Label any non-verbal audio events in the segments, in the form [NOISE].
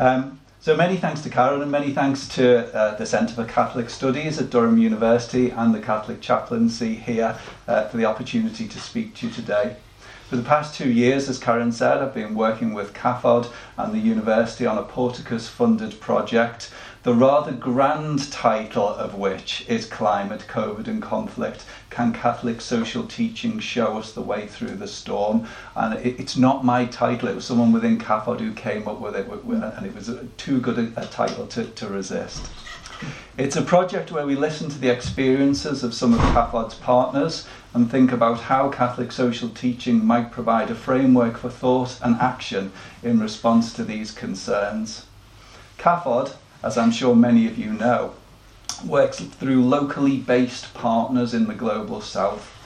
Um, so many thanks to Karen and many thanks to uh, the Centre for Catholic Studies at Durham University and the Catholic Chaplaincy here uh, for the opportunity to speak to you today. For the past two years, as Karen said, I've been working with CAFOD and the university on a Porticus funded project the rather grand title of which is Climate, COVID and Conflict. Can Catholic social teaching show us the way through the storm? And it, it's not my title, it was someone within CAFOD who came up with it, and it was too good a, a title to, to resist. It's a project where we listen to the experiences of some of CAFOD's partners and think about how Catholic social teaching might provide a framework for thought and action in response to these concerns. CAFOD, as I'm sure many of you know, works through locally based partners in the global south.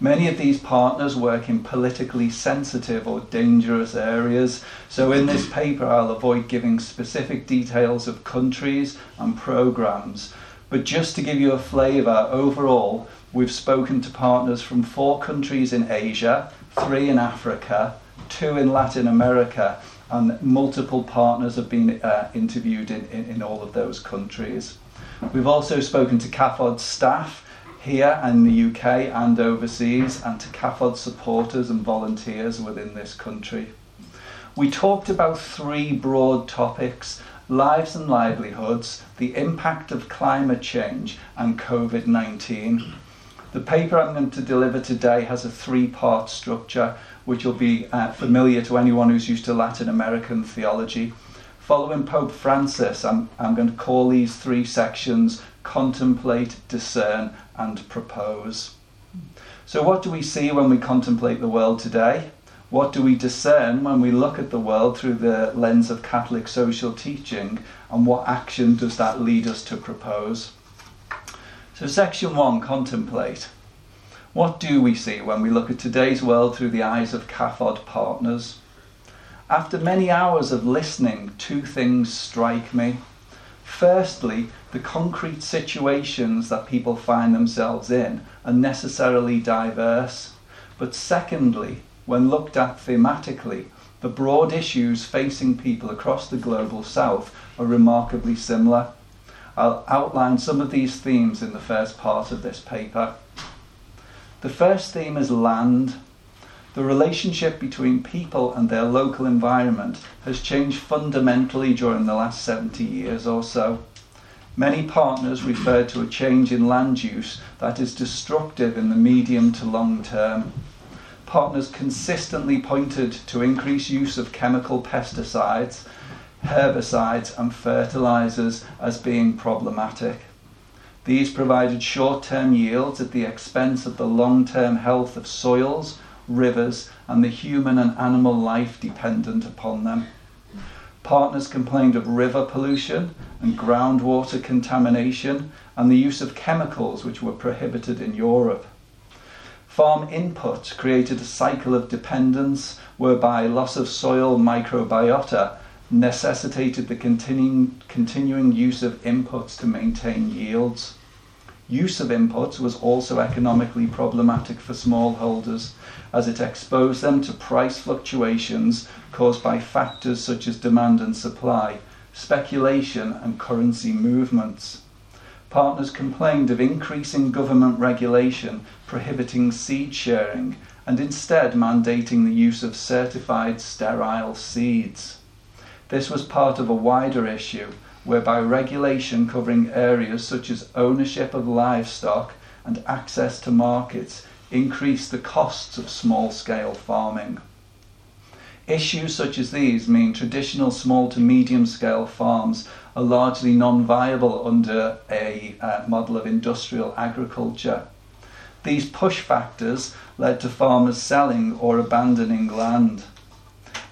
Many of these partners work in politically sensitive or dangerous areas, so in this paper I'll avoid giving specific details of countries and programs. But just to give you a flavour, overall, we've spoken to partners from four countries in Asia, three in Africa, two in Latin America, and multiple partners have been uh, interviewed in, in, in, all of those countries. We've also spoken to CAFOD staff here in the UK and overseas, and to CAFOD supporters and volunteers within this country. We talked about three broad topics lives and livelihoods, the impact of climate change, and COVID 19. The paper I'm going to deliver today has a three part structure which will be uh, familiar to anyone who's used to Latin American theology. Following Pope Francis, I'm, I'm going to call these three sections contemplate, discern, and propose. So, what do we see when we contemplate the world today? What do we discern when we look at the world through the lens of Catholic social teaching? And what action does that lead us to propose? So, section one contemplate. What do we see when we look at today's world through the eyes of CAFOD partners? After many hours of listening, two things strike me. Firstly, the concrete situations that people find themselves in are necessarily diverse. But secondly, when looked at thematically, the broad issues facing people across the global south are remarkably similar. I'll outline some of these themes in the first part of this paper. The first theme is land. The relationship between people and their local environment has changed fundamentally during the last 70 years or so. Many partners refer to a change in land use that is destructive in the medium to long term. Partners consistently pointed to increased use of chemical pesticides, herbicides, and fertilizers as being problematic. These provided short term yields at the expense of the long term health of soils, rivers, and the human and animal life dependent upon them. Partners complained of river pollution and groundwater contamination and the use of chemicals which were prohibited in Europe. Farm input created a cycle of dependence whereby loss of soil microbiota necessitated the continuing, continuing use of inputs to maintain yields. Use of inputs was also economically problematic for smallholders as it exposed them to price fluctuations caused by factors such as demand and supply, speculation, and currency movements. Partners complained of increasing government regulation prohibiting seed sharing and instead mandating the use of certified sterile seeds. This was part of a wider issue whereby regulation covering areas such as ownership of livestock and access to markets increased the costs of small scale farming. Issues such as these mean traditional small to medium scale farms are largely non viable under a uh, model of industrial agriculture. These push factors led to farmers selling or abandoning land.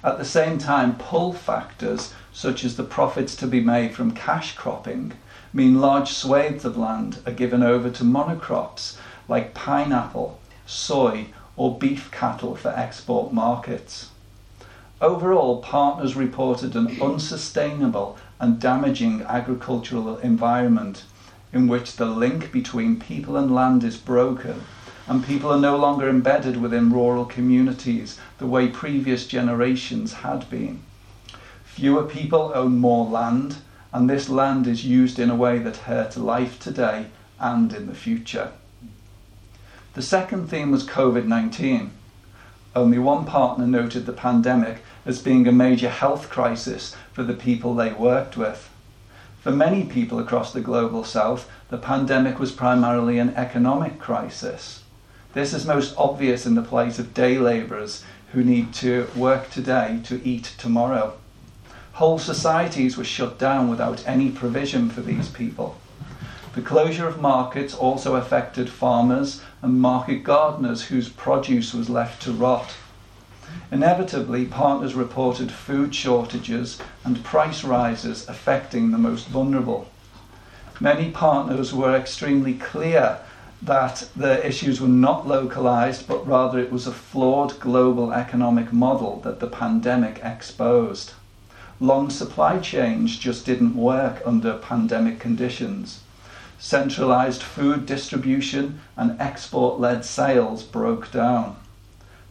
At the same time, pull factors, such as the profits to be made from cash cropping, mean large swathes of land are given over to monocrops like pineapple, soy, or beef cattle for export markets. Overall, partners reported an unsustainable and damaging agricultural environment in which the link between people and land is broken and people are no longer embedded within rural communities the way previous generations had been. Fewer people own more land, and this land is used in a way that hurts life today and in the future. The second theme was COVID 19. Only one partner noted the pandemic as being a major health crisis for the people they worked with. For many people across the global south, the pandemic was primarily an economic crisis. This is most obvious in the plight of day labourers who need to work today to eat tomorrow. Whole societies were shut down without any provision for these people. The closure of markets also affected farmers and market gardeners whose produce was left to rot. Inevitably, partners reported food shortages and price rises affecting the most vulnerable. Many partners were extremely clear that the issues were not localized, but rather it was a flawed global economic model that the pandemic exposed. Long supply chains just didn't work under pandemic conditions. Centralized food distribution and export led sales broke down.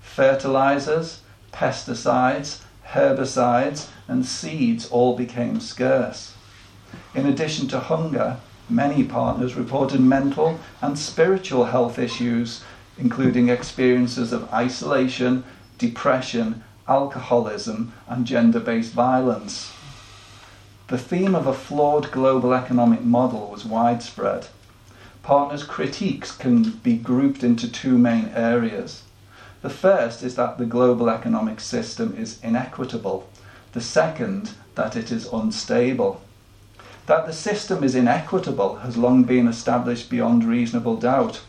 Fertilizers, pesticides, herbicides, and seeds all became scarce. In addition to hunger, many partners reported mental and spiritual health issues, including experiences of isolation, depression, alcoholism, and gender based violence. The theme of a flawed global economic model was widespread. Partners' critiques can be grouped into two main areas. The first is that the global economic system is inequitable. The second, that it is unstable. That the system is inequitable has long been established beyond reasonable doubt.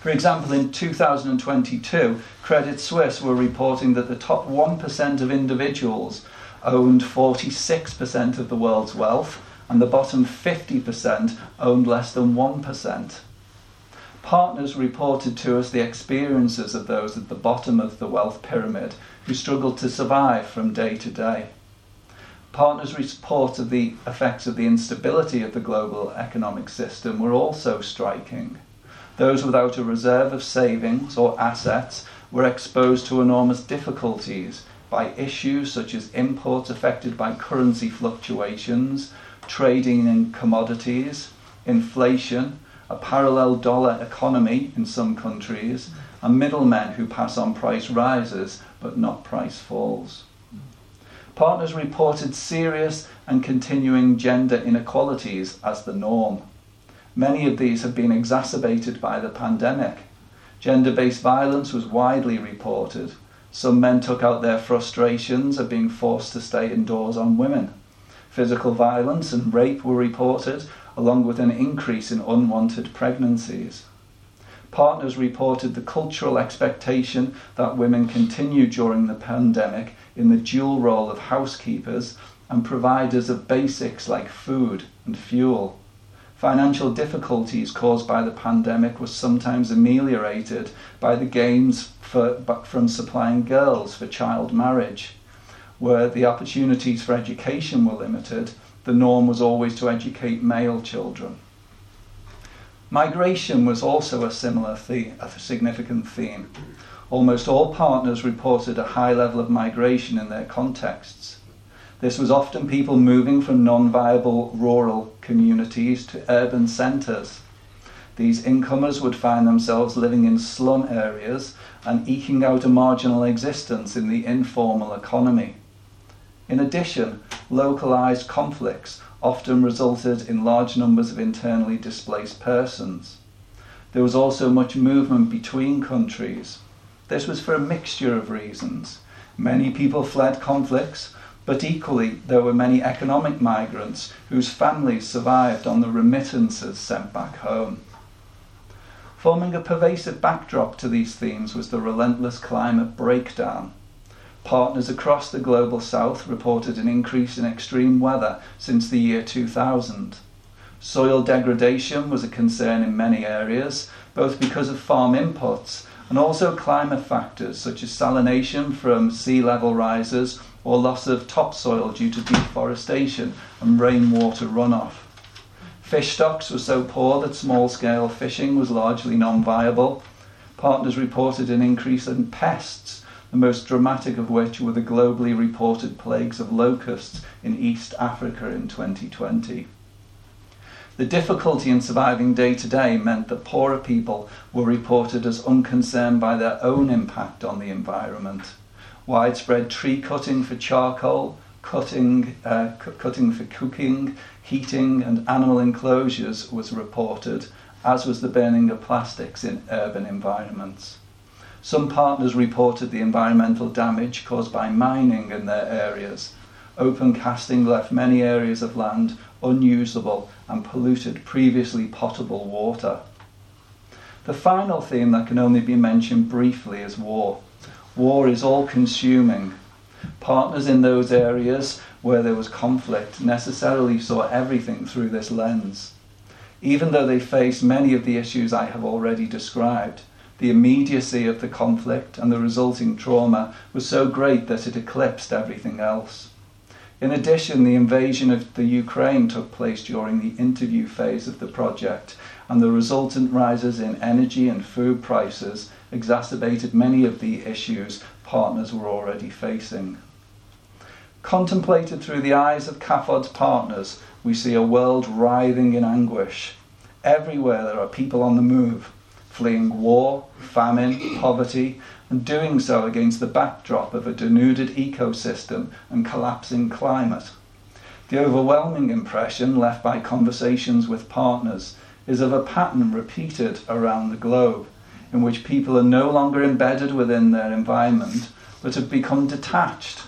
For example, in 2022, Credit Suisse were reporting that the top 1% of individuals owned 46% of the world's wealth, and the bottom 50% owned less than 1%. Partners reported to us the experiences of those at the bottom of the wealth pyramid who struggled to survive from day to day. Partners' reports of the effects of the instability of the global economic system were also striking. Those without a reserve of savings or assets were exposed to enormous difficulties by issues such as imports affected by currency fluctuations, trading in commodities, inflation, a parallel dollar economy in some countries, and middlemen who pass on price rises but not price falls. Partners reported serious and continuing gender inequalities as the norm. Many of these have been exacerbated by the pandemic. Gender based violence was widely reported. Some men took out their frustrations of being forced to stay indoors on women. Physical violence and rape were reported, along with an increase in unwanted pregnancies. Partners reported the cultural expectation that women continue during the pandemic in the dual role of housekeepers and providers of basics like food and fuel. Financial difficulties caused by the pandemic were sometimes ameliorated by the gains for, from supplying girls for child marriage. Where the opportunities for education were limited, the norm was always to educate male children. Migration was also a similar theme, a significant theme. Almost all partners reported a high level of migration in their contexts. This was often people moving from non viable rural communities to urban centres. These incomers would find themselves living in slum areas and eking out a marginal existence in the informal economy. In addition, localised conflicts often resulted in large numbers of internally displaced persons. There was also much movement between countries. This was for a mixture of reasons. Many people fled conflicts, but equally, there were many economic migrants whose families survived on the remittances sent back home. Forming a pervasive backdrop to these themes was the relentless climate breakdown. Partners across the global south reported an increase in extreme weather since the year 2000. Soil degradation was a concern in many areas, both because of farm inputs and also climate factors such as salination from sea level rises or loss of topsoil due to deforestation and rainwater runoff. Fish stocks were so poor that small scale fishing was largely non viable. Partners reported an increase in pests, the most dramatic of which were the globally reported plagues of locusts in East Africa in 2020. The difficulty in surviving day to day meant that poorer people were reported as unconcerned by their own impact on the environment. Widespread tree cutting for charcoal, cutting, uh, cutting for cooking, heating, and animal enclosures was reported, as was the burning of plastics in urban environments. Some partners reported the environmental damage caused by mining in their areas. Open casting left many areas of land unusable and polluted previously potable water. The final theme that can only be mentioned briefly is war. War is all consuming. Partners in those areas where there was conflict necessarily saw everything through this lens. Even though they faced many of the issues I have already described, the immediacy of the conflict and the resulting trauma was so great that it eclipsed everything else. In addition, the invasion of the Ukraine took place during the interview phase of the project, and the resultant rises in energy and food prices exacerbated many of the issues partners were already facing. Contemplated through the eyes of CAFOD's partners, we see a world writhing in anguish. Everywhere there are people on the move, fleeing war, famine, poverty, and doing so against the backdrop of a denuded ecosystem and collapsing climate. The overwhelming impression left by conversations with partners is of a pattern repeated around the globe, in which people are no longer embedded within their environment but have become detached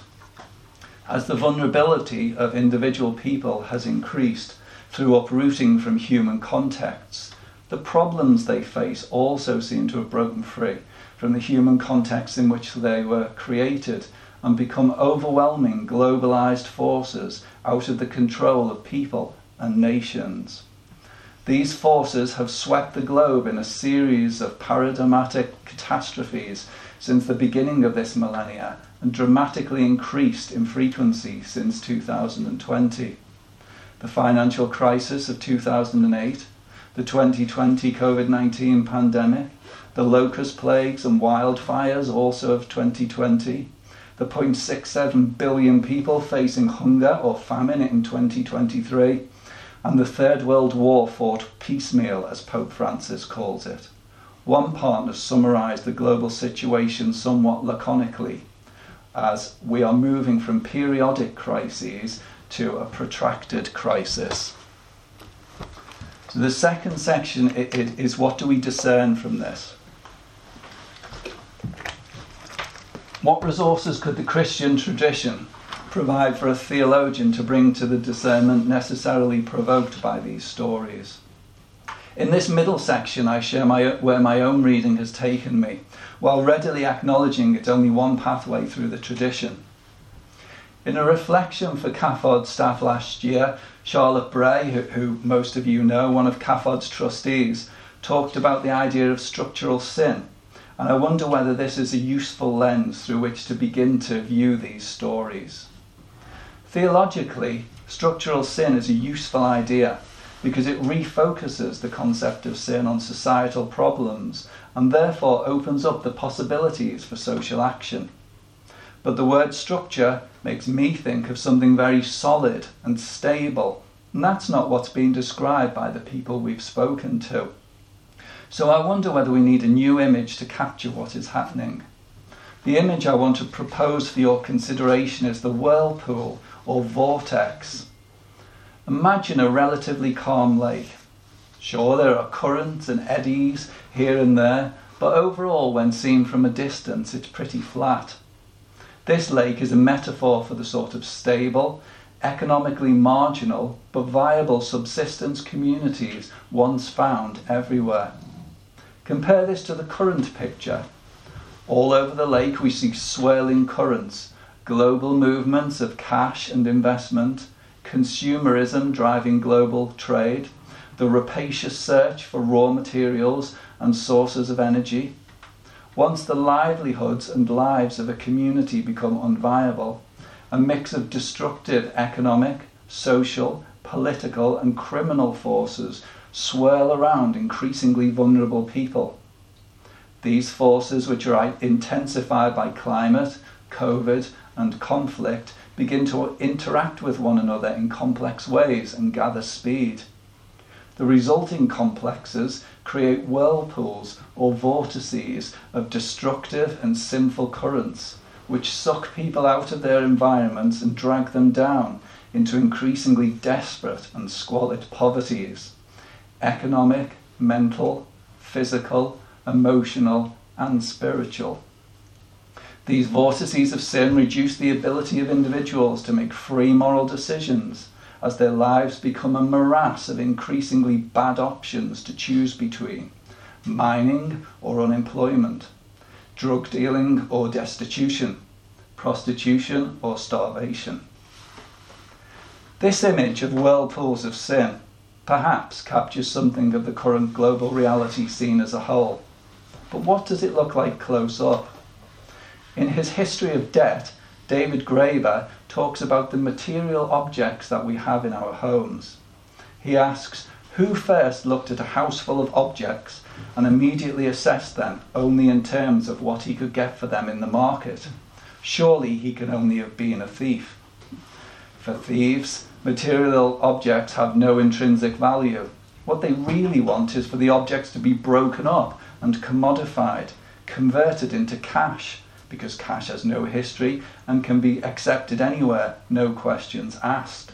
as the vulnerability of individual people has increased through uprooting from human contexts, the problems they face also seem to have broken free from the human context in which they were created and become overwhelming globalized forces out of the control of people and nations. These forces have swept the globe in a series of paradigmatic catastrophes since the beginning of this millennia and dramatically increased in frequency since 2020. The financial crisis of 2008, the 2020 COVID 19 pandemic, the locust plagues and wildfires also of 2020, the 0.67 billion people facing hunger or famine in 2023, and the Third World War fought piecemeal, as Pope Francis calls it. One partner summarised the global situation somewhat laconically as we are moving from periodic crises to a protracted crisis. So the second section is what do we discern from this? What resources could the Christian tradition provide for a theologian to bring to the discernment necessarily provoked by these stories? In this middle section, I share my, where my own reading has taken me, while readily acknowledging it's only one pathway through the tradition. In a reflection for CAFOD staff last year, Charlotte Bray, who, who most of you know, one of CAFOD's trustees, talked about the idea of structural sin. And I wonder whether this is a useful lens through which to begin to view these stories. Theologically, structural sin is a useful idea because it refocuses the concept of sin on societal problems and therefore opens up the possibilities for social action. But the word structure makes me think of something very solid and stable, and that's not what's being described by the people we've spoken to. So I wonder whether we need a new image to capture what is happening. The image I want to propose for your consideration is the whirlpool or vortex Imagine a relatively calm lake. Sure, there are currents and eddies here and there, but overall, when seen from a distance, it's pretty flat. This lake is a metaphor for the sort of stable, economically marginal, but viable subsistence communities once found everywhere. Compare this to the current picture. All over the lake, we see swirling currents, global movements of cash and investment consumerism driving global trade, the rapacious search for raw materials and sources of energy. Once the livelihoods and lives of a community become unviable, a mix of destructive economic, social, political, and criminal forces swirl around increasingly vulnerable people. These forces, which are intensified by climate, COVID, and conflict, begin to interact with one another in complex ways and gather speed. The resulting complexes create whirlpools or vortices of destructive and sinful currents, which suck people out of their environments and drag them down into increasingly desperate and squalid poverties economic, mental, physical, emotional, and spiritual. These vortices of sin reduce the ability of individuals to make free moral decisions as their lives become a morass of increasingly bad options to choose between mining or unemployment, drug dealing or destitution, prostitution or starvation. This image of whirlpools of sin perhaps captures something of the current global reality seen as a whole. But what does it look like close up? In his History of Debt, David Graeber talks about the material objects that we have in our homes. He asks, Who first looked at a house full of objects and immediately assessed them only in terms of what he could get for them in the market? Surely he can only have been a thief. For thieves, material objects have no intrinsic value. What they really want is for the objects to be broken up and commodified, converted into cash, because cash has no history and can be accepted anywhere, no questions asked.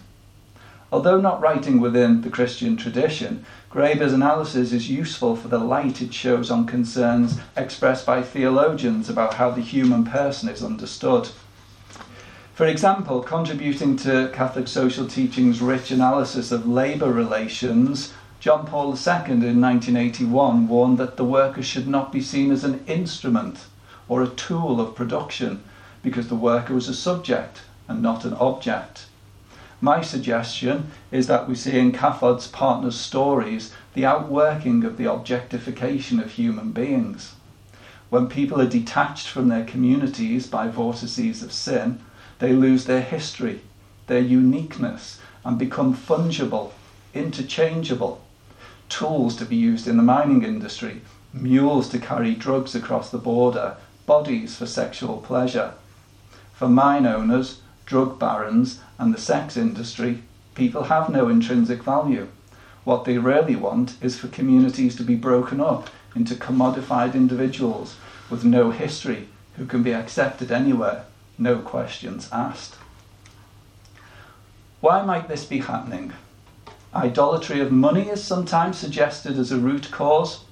Although not writing within the Christian tradition, Graeber's analysis is useful for the light it shows on concerns expressed by theologians about how the human person is understood. For example, contributing to Catholic social teaching's rich analysis of labour relations, John Paul II in 1981 warned that the worker should not be seen as an instrument or a tool of production because the worker was a subject and not an object. My suggestion is that we see in CAFOD's partners' stories the outworking of the objectification of human beings. When people are detached from their communities by vortices of sin, they lose their history, their uniqueness, and become fungible, interchangeable. Tools to be used in the mining industry, mules to carry drugs across the border, bodies for sexual pleasure. For mine owners, drug barons, and the sex industry, people have no intrinsic value. What they really want is for communities to be broken up into commodified individuals with no history who can be accepted anywhere no questions asked. Why might this be happening? Idolatry of money is sometimes suggested as a root cause.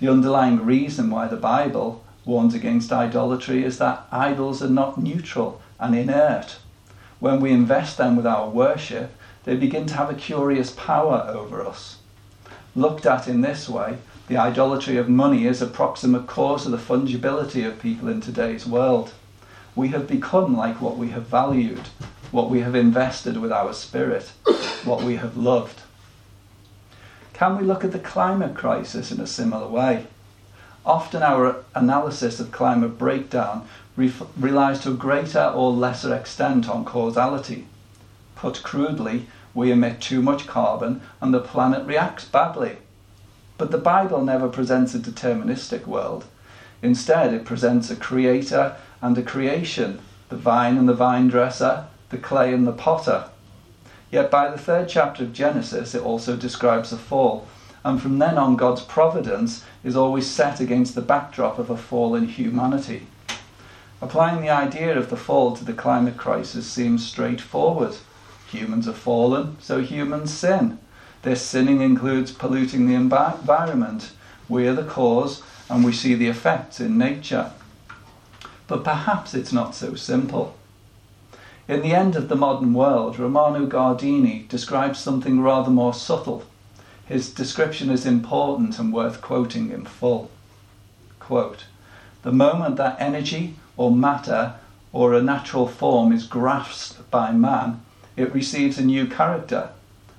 The underlying reason why the Bible warns against idolatry is that idols are not neutral and inert. When we invest them with our worship, they begin to have a curious power over us. Looked at in this way, the idolatry of money is a proximate cause of the fungibility of people in today's world we have become like what we have valued, what we have invested with our spirit, what we have loved. Can we look at the climate crisis in a similar way? Often our analysis of climate breakdown relies to a greater or lesser extent on causality. Put crudely, we emit too much carbon and the planet reacts badly. But the Bible never presents a deterministic world. Instead, it presents a creator and a creation, the vine and the vine dresser, the clay and the potter. Yet by the third chapter of Genesis, it also describes the fall, and from then on, God's providence is always set against the backdrop of a fallen humanity. Applying the idea of the fall to the climate crisis seems straightforward. Humans have fallen, so humans sin. Their sinning includes polluting the environment. We are the cause, and we see the effects in nature. But perhaps it's not so simple. In the end of the modern world, Romano Guardini describes something rather more subtle. His description is important and worth quoting in full. Quote, the moment that energy or matter or a natural form is grasped by man, it receives a new character.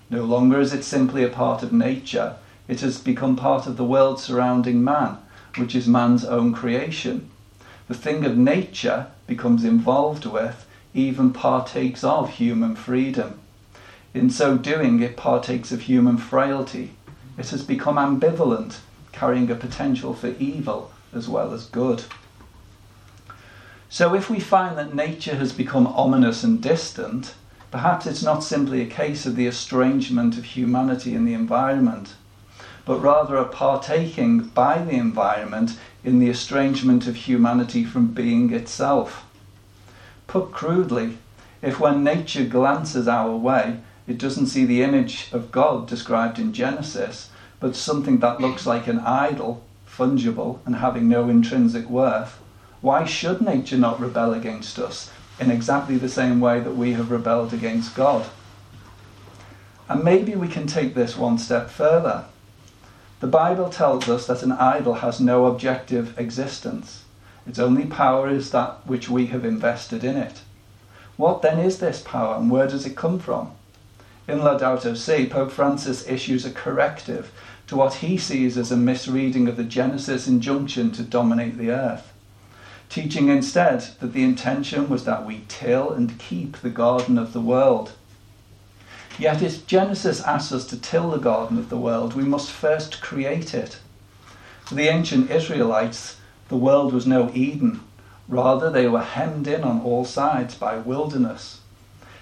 No longer is it simply a part of nature, it has become part of the world surrounding man, which is man's own creation the thing of nature becomes involved with, even partakes of human freedom. In so doing, it partakes of human frailty. It has become ambivalent, carrying a potential for evil as well as good. So if we find that nature has become ominous and distant, perhaps it's not simply a case of the estrangement of humanity in the environment, but rather a partaking by the environment in the estrangement of humanity from being itself. Put crudely, if when nature glances our way, it doesn't see the image of God described in Genesis, but something that looks like an idol, fungible, and having no intrinsic worth, why should nature not rebel against us in exactly the same way that we have rebelled against God? And maybe we can take this one step further. The Bible tells us that an idol has no objective existence. Its only power is that which we have invested in it. What then is this power and where does it come from? In Laudato Si, Pope Francis issues a corrective to what he sees as a misreading of the Genesis injunction to dominate the earth, teaching instead that the intention was that we till and keep the garden of the world Yet if Genesis asks us to till the garden of the world, we must first create it. For the ancient Israelites, the world was no Eden. Rather, they were hemmed in on all sides by wilderness.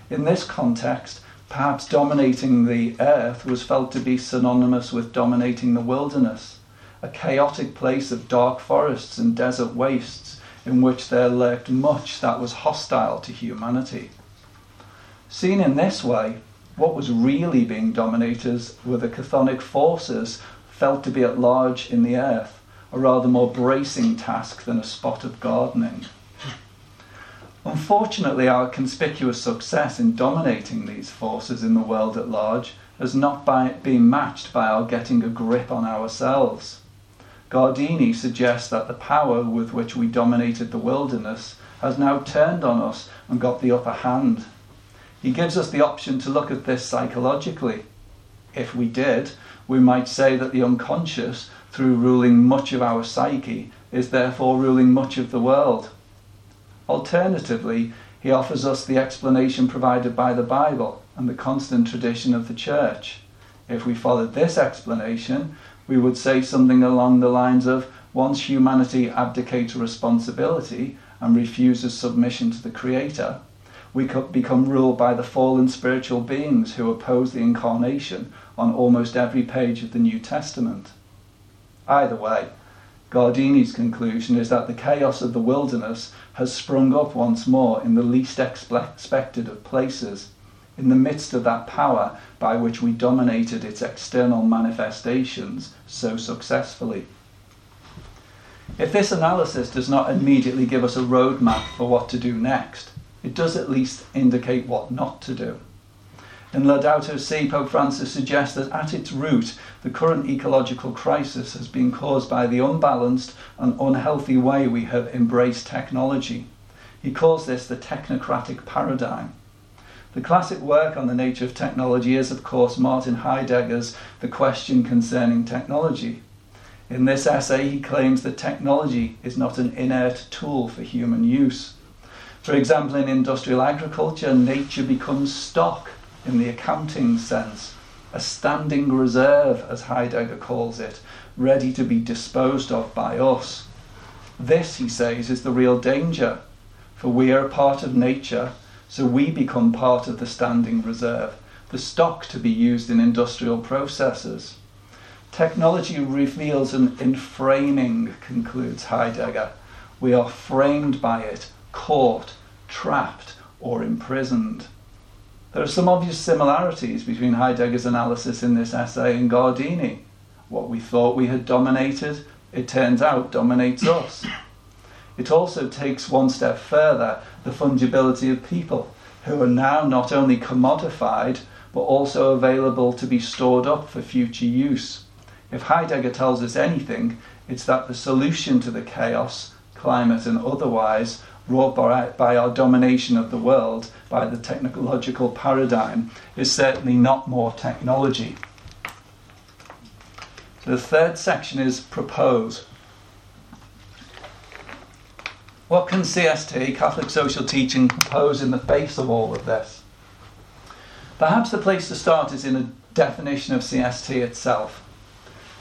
In this context, perhaps dominating the earth was felt to be synonymous with dominating the wilderness, a chaotic place of dark forests and desert wastes in which there lurked much that was hostile to humanity. Seen in this way, what was really being dominated were the chthonic forces felt to be at large in the earth, a rather more bracing task than a spot of gardening. Unfortunately, our conspicuous success in dominating these forces in the world at large has not been matched by our getting a grip on ourselves. Guardini suggests that the power with which we dominated the wilderness has now turned on us and got the upper hand he gives us the option to look at this psychologically. If we did, we might say that the unconscious, through ruling much of our psyche, is therefore ruling much of the world. Alternatively, he offers us the explanation provided by the Bible and the constant tradition of the Church. If we followed this explanation, we would say something along the lines of once humanity abdicates responsibility and refuses submission to the Creator, we could become ruled by the fallen spiritual beings who oppose the incarnation on almost every page of the New Testament. Either way, Guardini's conclusion is that the chaos of the wilderness has sprung up once more in the least expected of places, in the midst of that power by which we dominated its external manifestations so successfully. If this analysis does not immediately give us a roadmap for what to do next, it does at least indicate what not to do. In Laudato Si, Pope Francis suggests that at its root, the current ecological crisis has been caused by the unbalanced and unhealthy way we have embraced technology. He calls this the technocratic paradigm. The classic work on the nature of technology is, of course, Martin Heidegger's The Question Concerning Technology. In this essay, he claims that technology is not an inert tool for human use. For example, in industrial agriculture, nature becomes stock in the accounting sense, a standing reserve, as Heidegger calls it, ready to be disposed of by us. This, he says, is the real danger, for we are a part of nature, so we become part of the standing reserve, the stock to be used in industrial processes. Technology reveals an enframing, concludes Heidegger. We are framed by it, caught, trapped, or imprisoned. There are some obvious similarities between Heidegger's analysis in this essay and Guardini. What we thought we had dominated, it turns out, dominates us. It also takes one step further the fungibility of people, who are now not only commodified, but also available to be stored up for future use. If Heidegger tells us anything, it's that the solution to the chaos, climate and otherwise, wrought by, by our domination of the world, by the technological paradigm, is certainly not more technology. The third section is propose. What can CST, Catholic social teaching, propose in the face of all of this? Perhaps the place to start is in a definition of CST itself.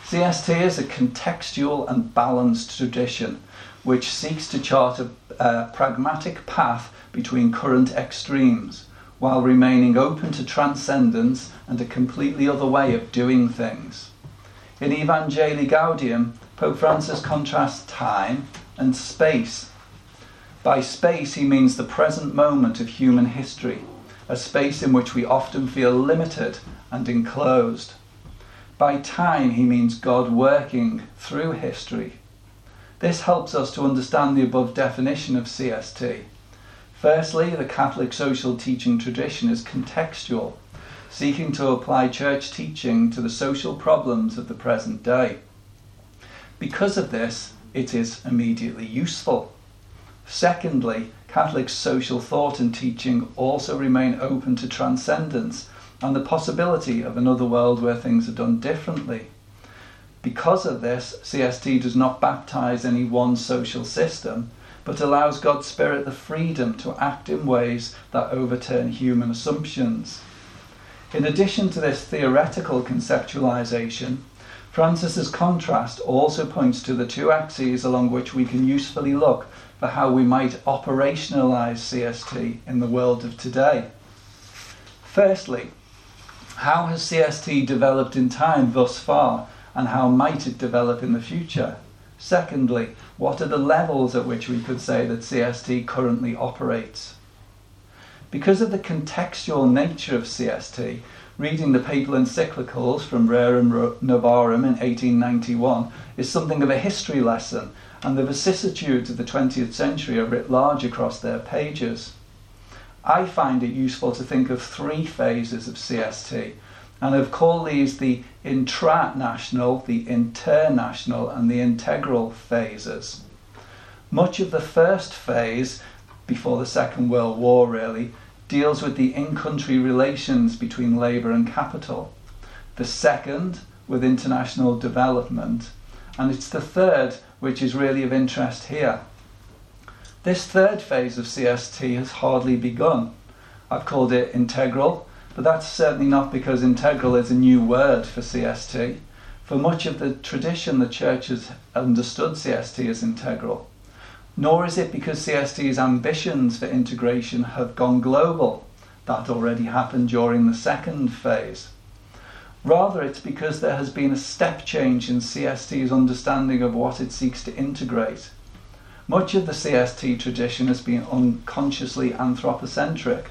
CST is a contextual and balanced tradition which seeks to chart a, a pragmatic path between current extremes while remaining open to transcendence and a completely other way of doing things. In Evangelii Gaudium, Pope Francis contrasts time and space. By space, he means the present moment of human history, a space in which we often feel limited and enclosed. By time, he means God working through history. This helps us to understand the above definition of CST. Firstly, the Catholic social teaching tradition is contextual, seeking to apply church teaching to the social problems of the present day. Because of this, it is immediately useful. Secondly, Catholic social thought and teaching also remain open to transcendence and the possibility of another world where things are done differently. Because of this, CST does not baptize any one social system, but allows God's Spirit the freedom to act in ways that overturn human assumptions. In addition to this theoretical conceptualization, Francis's contrast also points to the two axes along which we can usefully look for how we might operationalize CST in the world of today. Firstly, how has CST developed in time thus far, and how might it develop in the future? Secondly, what are the levels at which we could say that CST currently operates? Because of the contextual nature of CST, reading the papal encyclicals from Rerum Novarum in 1891 is something of a history lesson, and the vicissitudes of the 20th century are writ large across their pages. I find it useful to think of three phases of CST, and I've called these the intranational, the international, and the integral phases. Much of the first phase, before the Second World War really, deals with the in country relations between labour and capital. The second, with international development. And it's the third which is really of interest here. This third phase of CST has hardly begun. I've called it integral, but that's certainly not because integral is a new word for CST. For much of the tradition, the church has understood CST as integral. Nor is it because CST's ambitions for integration have gone global. That already happened during the second phase. Rather, it's because there has been a step change in CST's understanding of what it seeks to integrate. Much of the CST tradition has been unconsciously anthropocentric,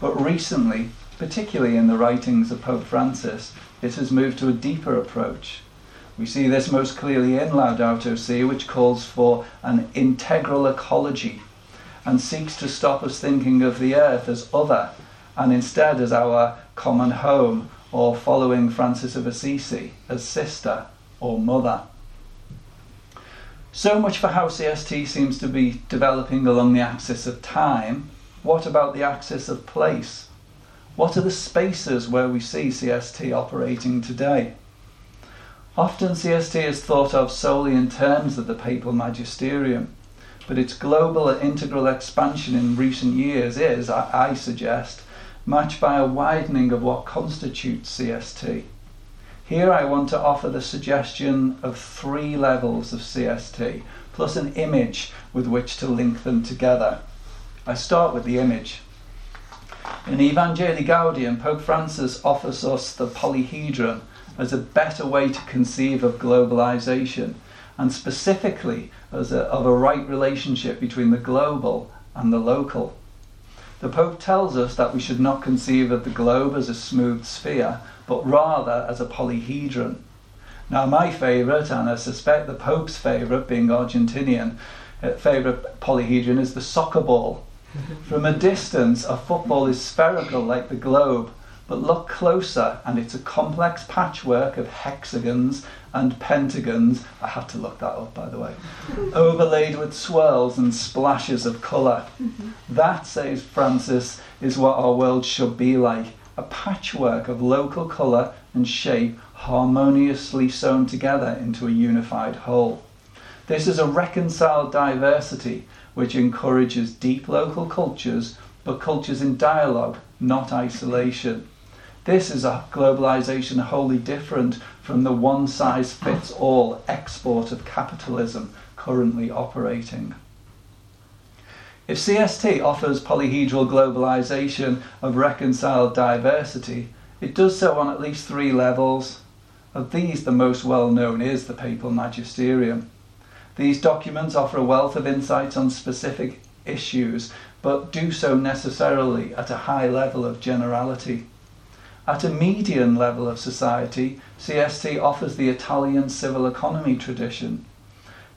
but recently, particularly in the writings of Pope Francis, it has moved to a deeper approach. We see this most clearly in Laudato Si, which calls for an integral ecology and seeks to stop us thinking of the earth as other and instead as our common home, or following Francis of Assisi as sister or mother. So much for how CST seems to be developing along the axis of time. What about the axis of place? What are the spaces where we see CST operating today? Often CST is thought of solely in terms of the papal magisterium, but its global and integral expansion in recent years is, I, suggest, matched by a widening of what constitutes CST. Here I want to offer the suggestion of three levels of CST, plus an image with which to link them together. I start with the image. In Evangelii Gaudium, Pope Francis offers us the polyhedron as a better way to conceive of globalization, and specifically as a, of a right relationship between the global and the local. The Pope tells us that we should not conceive of the globe as a smooth sphere, but rather as a polyhedron. Now, my favourite, and I suspect the Pope's favourite, being Argentinian, uh, favourite polyhedron is the soccer ball. From a distance, a football is spherical like the globe, but look closer and it's a complex patchwork of hexagons and pentagons. I had to look that up, by the way. [LAUGHS] overlaid with swirls and splashes of colour. Mm-hmm. That, says Francis, is what our world should be like a patchwork of local colour and shape harmoniously sewn together into a unified whole. This is a reconciled diversity which encourages deep local cultures, but cultures in dialogue, not isolation. This is a globalization wholly different from the one size fits all export of capitalism currently operating. If CST offers polyhedral globalization of reconciled diversity, it does so on at least three levels. Of these, the most well known is the Papal Magisterium. These documents offer a wealth of insights on specific issues, but do so necessarily at a high level of generality. At a median level of society, CST offers the Italian civil economy tradition.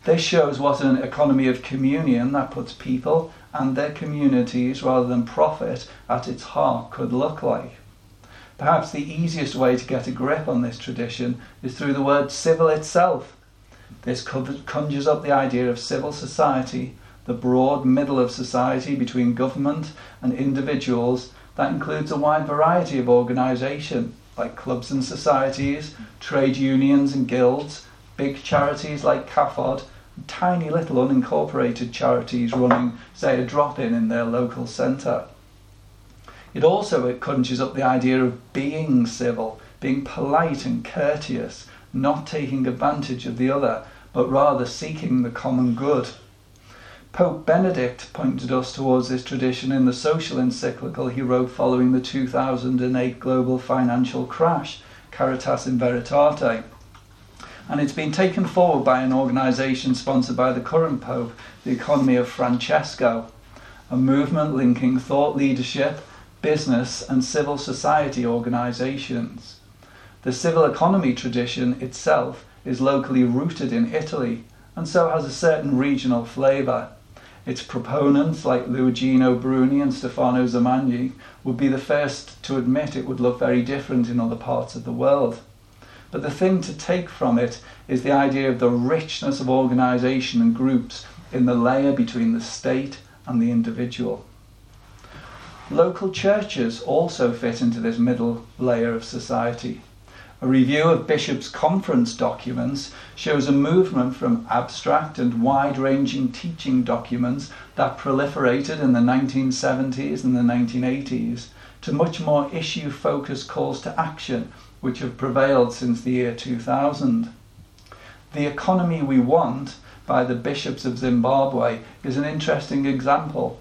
This shows what an economy of communion that puts people and their communities rather than profit at its heart could look like. Perhaps the easiest way to get a grip on this tradition is through the word civil itself. This conjures up the idea of civil society, the broad middle of society between government and individuals that includes a wide variety of organisation, like clubs and societies, trade unions and guilds, big charities like CAFOD, tiny little unincorporated charities running, say, a drop-in in their local centre. It also it conjures up the idea of being civil, being polite and courteous, not taking advantage of the other, but rather seeking the common good. Pope Benedict pointed us towards this tradition in the social encyclical he wrote following the 2008 global financial crash, Caritas in Veritate. And it's been taken forward by an organisation sponsored by the current Pope, the Economy of Francesco, a movement linking thought leadership, business, and civil society organisations. The civil economy tradition itself is locally rooted in Italy and so has a certain regional flavour. Its proponents, like Luigino Bruni and Stefano Zamagni, would be the first to admit it would look very different in other parts of the world. But the thing to take from it is the idea of the richness of organisation and groups in the layer between the state and the individual. Local churches also fit into this middle layer of society. A review of Bishops' Conference documents shows a movement from abstract and wide ranging teaching documents that proliferated in the 1970s and the 1980s to much more issue focused calls to action, which have prevailed since the year 2000. The Economy We Want by the Bishops of Zimbabwe is an interesting example.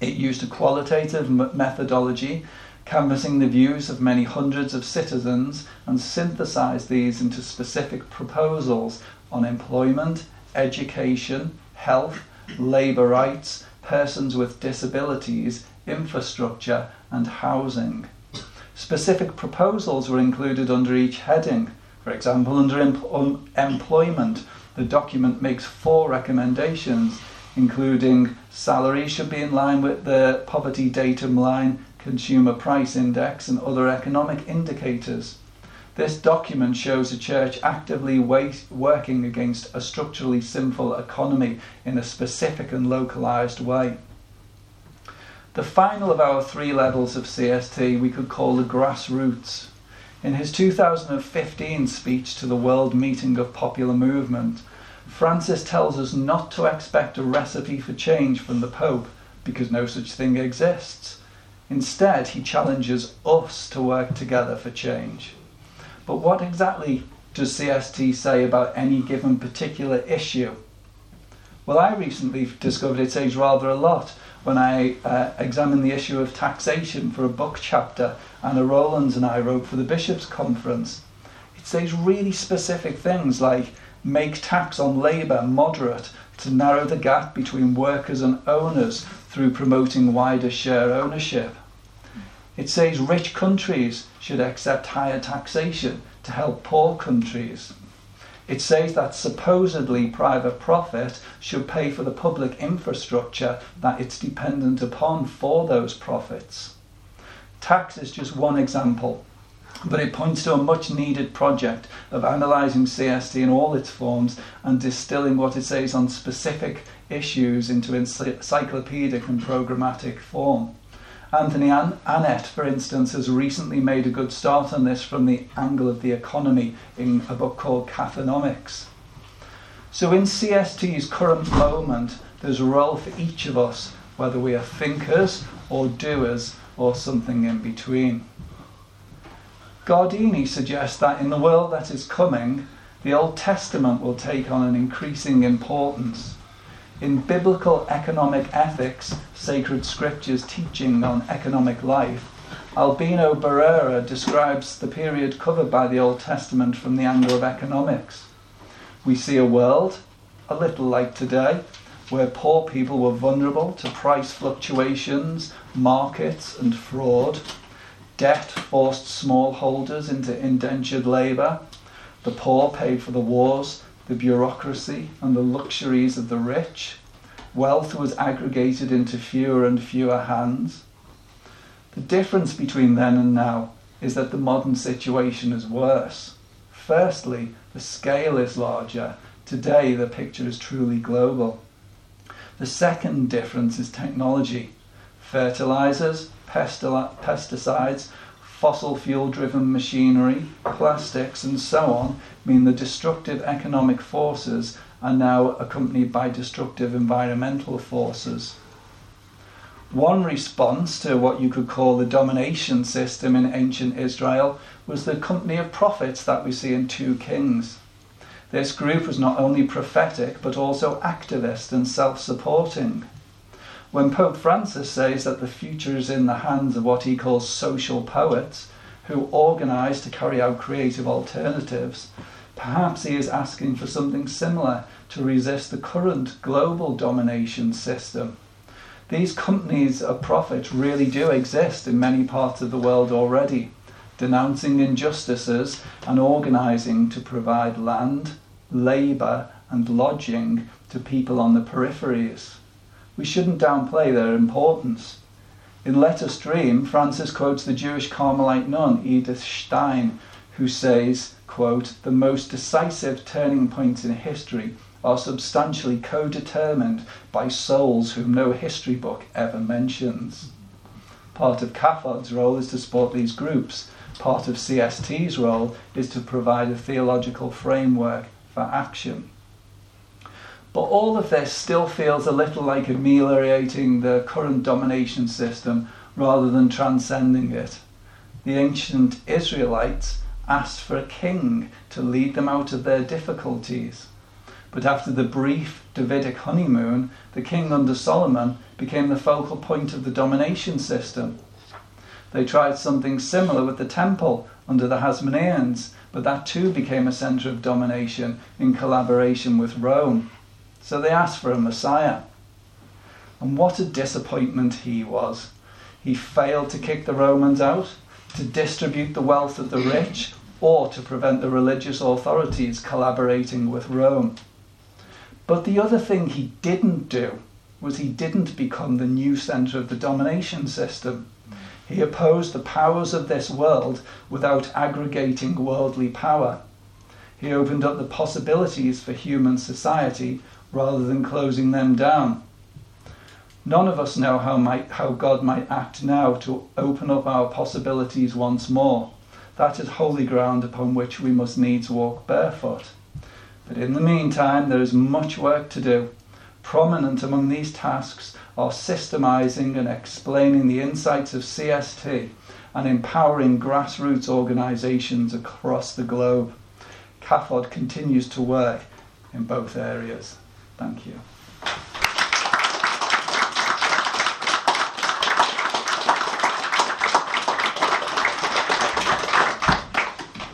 It used a qualitative methodology canvassing the views of many hundreds of citizens and synthesize these into specific proposals on employment, education, health, labour rights, persons with disabilities, infrastructure, and housing. Specific proposals were included under each heading. For example, under em- um, employment, the document makes four recommendations, including salary should be in line with the poverty datum line, consumer price index, and other economic indicators. This document shows the church actively working against a structurally sinful economy in a specific and localized way. The final of our three levels of CST we could call the grassroots. In his 2015 speech to the World Meeting of Popular Movement, Francis tells us not to expect a recipe for change from the Pope because no such thing exists. Instead, he challenges us to work together for change. But what exactly does CST say about any given particular issue? Well, I recently discovered it says rather a lot when I uh, examined the issue of taxation for a book chapter Anna Rowlands and I wrote for the Bishops' Conference. It says really specific things like make tax on labour moderate to narrow the gap between workers and owners through promoting wider share ownership. It says rich countries should accept higher taxation to help poor countries. It says that supposedly private profit should pay for the public infrastructure that it's dependent upon for those profits. Tax is just one example, but it points to a much needed project of analysing CST in all its forms and distilling what it says on specific issues into encyclopedic and programmatic form. Anthony An- for instance, has recently made a good start on this from the angle of the economy in a book called Cathonomics. So, in CST's current moment, there's a role for each of us, whether we are thinkers or doers or something in between. Guardini suggests that in the world that is coming, the Old Testament will take on an increasing importance. In biblical economic ethics, sacred scriptures teaching on economic life, Albino Barrera describes the period covered by the Old Testament from the angle of economics. We see a world, a little like today, where poor people were vulnerable to price fluctuations, markets, and fraud. Debt forced smallholders into indentured labour. The poor paid for the wars, the bureaucracy, and the luxuries of the rich. Wealth was aggregated into fewer and fewer hands. The difference between then and now is that the modern situation is worse. Firstly, the scale is larger. Today, the picture is truly global. The second difference is technology. Fertilizers, pesticides, fossil fuel driven machinery, plastics, and so on mean the destructive economic forces are now accompanied by destructive environmental forces. One response to what you could call the domination system in ancient Israel was the company of prophets that we see in 2 Kings. This group was not only prophetic but also activist and self supporting. When Pope Francis says that the future is in the hands of what he calls social poets, who organise to carry out creative alternatives, perhaps he is asking for something similar to resist the current global domination system. These companies of profit really do exist in many parts of the world already, denouncing injustices and organising to provide land, labour, and lodging to people on the peripheries we shouldn't downplay their importance. In Let Us Dream, Francis quotes the Jewish Carmelite nun Edith Stein, who says, quote, the most decisive turning points in history are substantially co-determined by souls whom no history book ever mentions. Part of CAFOD's role is to support these groups. Part of CST's role is to provide a theological framework for action. But all of this still feels a little like ameliorating the current domination system rather than transcending it. The ancient Israelites asked for a king to lead them out of their difficulties. But after the brief Davidic honeymoon, the king under Solomon became the focal point of the domination system. They tried something similar with the temple under the Hasmoneans, but that too became a centre of domination in collaboration with Rome. So they asked for a Messiah. And what a disappointment he was. He failed to kick the Romans out, to distribute the wealth of the rich, or to prevent the religious authorities collaborating with Rome. But the other thing he didn't do was he didn't become the new centre of the domination system. He opposed the powers of this world without aggregating worldly power. He opened up the possibilities for human society rather than closing them down. None of us know how, might, how God might act now to open up our possibilities once more. That is holy ground upon which we must needs walk barefoot. But in the meantime, there is much work to do. Prominent among these tasks are systemizing and explaining the insights of CST and empowering grassroots organizations across the globe. CAFOD continues to work in both areas. Thank you.